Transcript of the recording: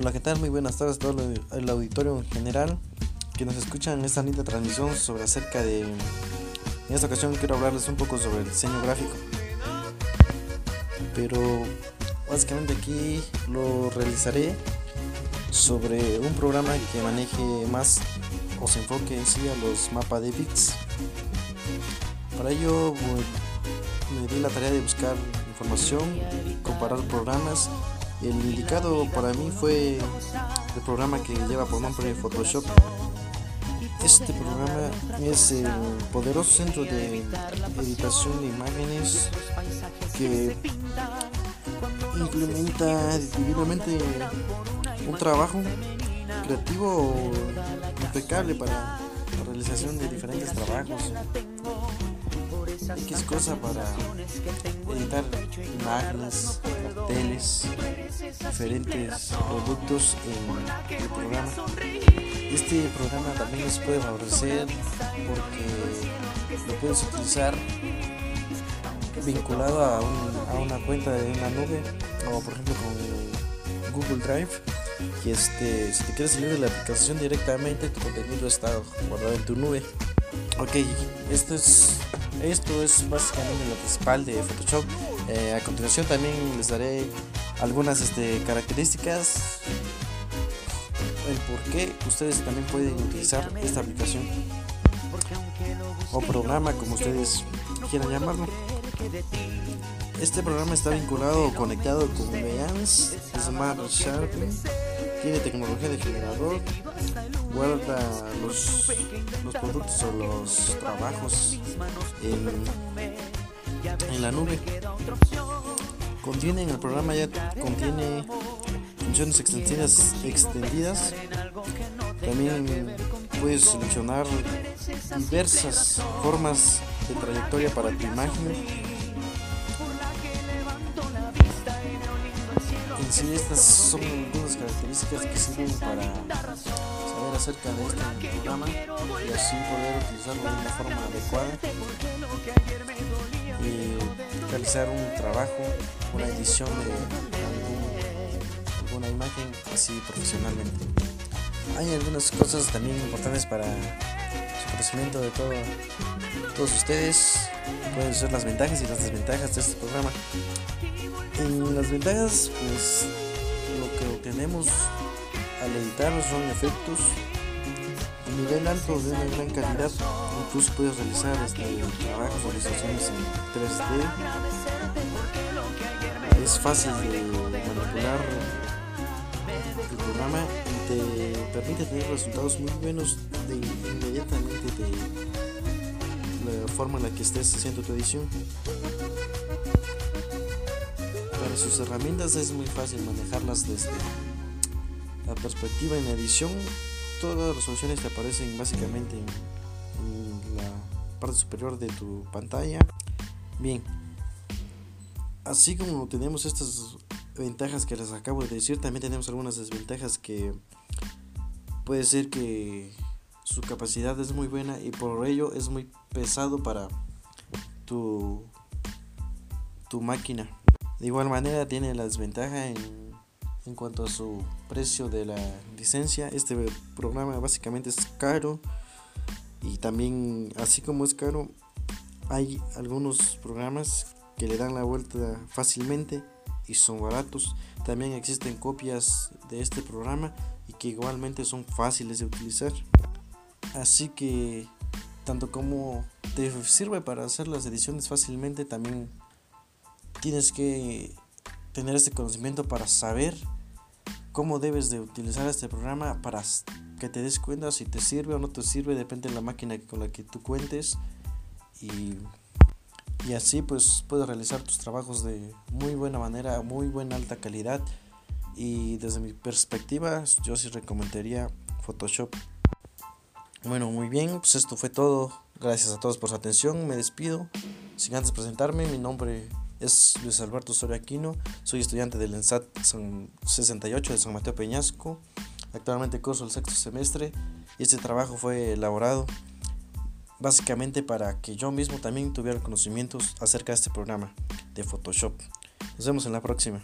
Hola, ¿qué tal? Muy buenas tardes a todo el auditorio en general que nos escuchan en esta linda transmisión sobre acerca de... En esta ocasión quiero hablarles un poco sobre el diseño gráfico. Pero básicamente aquí lo realizaré sobre un programa que maneje más o se enfoque en sí a los mapas de bits. Para ello me di la tarea de buscar información, comparar programas el indicado para mí fue el programa que lleva por nombre Photoshop. Este programa es el poderoso centro de editación de imágenes que implementa divinamente un trabajo creativo impecable para la realización de diferentes trabajos X cosa para editar imágenes, carteles, diferentes productos en el programa. Este programa también les puede favorecer porque lo puedes utilizar vinculado a, a una cuenta de una nube o por ejemplo con Google Drive y este si te quieres salir de la aplicación directamente tu contenido está guardado en tu nube ok esto es esto es básicamente lo principal de Photoshop. Eh, a continuación también les daré algunas este, características, el por qué ustedes también pueden utilizar esta aplicación o programa como ustedes quieran llamarlo. Este programa está vinculado o conectado con Behance, Smart Sharpening tiene tecnología de generador, guarda los, los productos o los trabajos en, en la nube. Contiene en el programa ya contiene funciones extendidas, extendidas. También puedes seleccionar diversas formas de trayectoria para tu imagen sí, estas son algunas características que sirven para saber acerca de este programa y así poder utilizarlo de una forma adecuada y realizar un trabajo, una edición de alguna imagen así profesionalmente. Hay algunas cosas también importantes para su conocimiento de todo, todos ustedes. Pueden ser las ventajas y las desventajas de este programa. En las ventajas, pues lo que obtenemos al editar son efectos de nivel alto de una gran calidad. Incluso puedes realizar este, trabajos o realizaciones en 3D. Es fácil de manipular el programa y te permite tener resultados muy buenos de inmediatamente de la forma en la que estés haciendo tu edición sus herramientas es muy fácil manejarlas desde la perspectiva en edición. Todas las soluciones te aparecen básicamente en, la parte superior de tu pantalla. Bien, así como tenemos estas ventajas que les acabo de decir, también tenemos algunas desventajas que puede ser que su capacidad es muy buena y por ello es muy pesado para tu, tu máquina. De igual manera tiene la desventaja en, en cuanto a su precio de la licencia. Este programa básicamente es caro y también así como es caro hay algunos programas que le dan la vuelta fácilmente y son baratos. También existen copias de este programa y que igualmente son fáciles de utilizar. Así que tanto como te sirve para hacer las ediciones fácilmente, también tienes que tener este conocimiento para saber cómo debes de utilizar este programa para que te des cuenta si te sirve o no te sirve, depende de la máquina con la que tú cuentes y, y así pues puedes realizar tus trabajos de muy buena manera, muy buena alta calidad y desde mi perspectiva yo sí recomendaría Photoshop. Bueno, muy bien, pues esto fue todo. Gracias a todos por su atención. Me despido. Sin antes presentarme, mi nombre es Luis Alberto Soriaquino, soy estudiante del ENSAT 68 de San Mateo Peñasco. Actualmente curso el sexto semestre y este trabajo fue elaborado básicamente para que yo mismo también tuviera conocimientos acerca de este programa de Photoshop. Nos vemos en la próxima.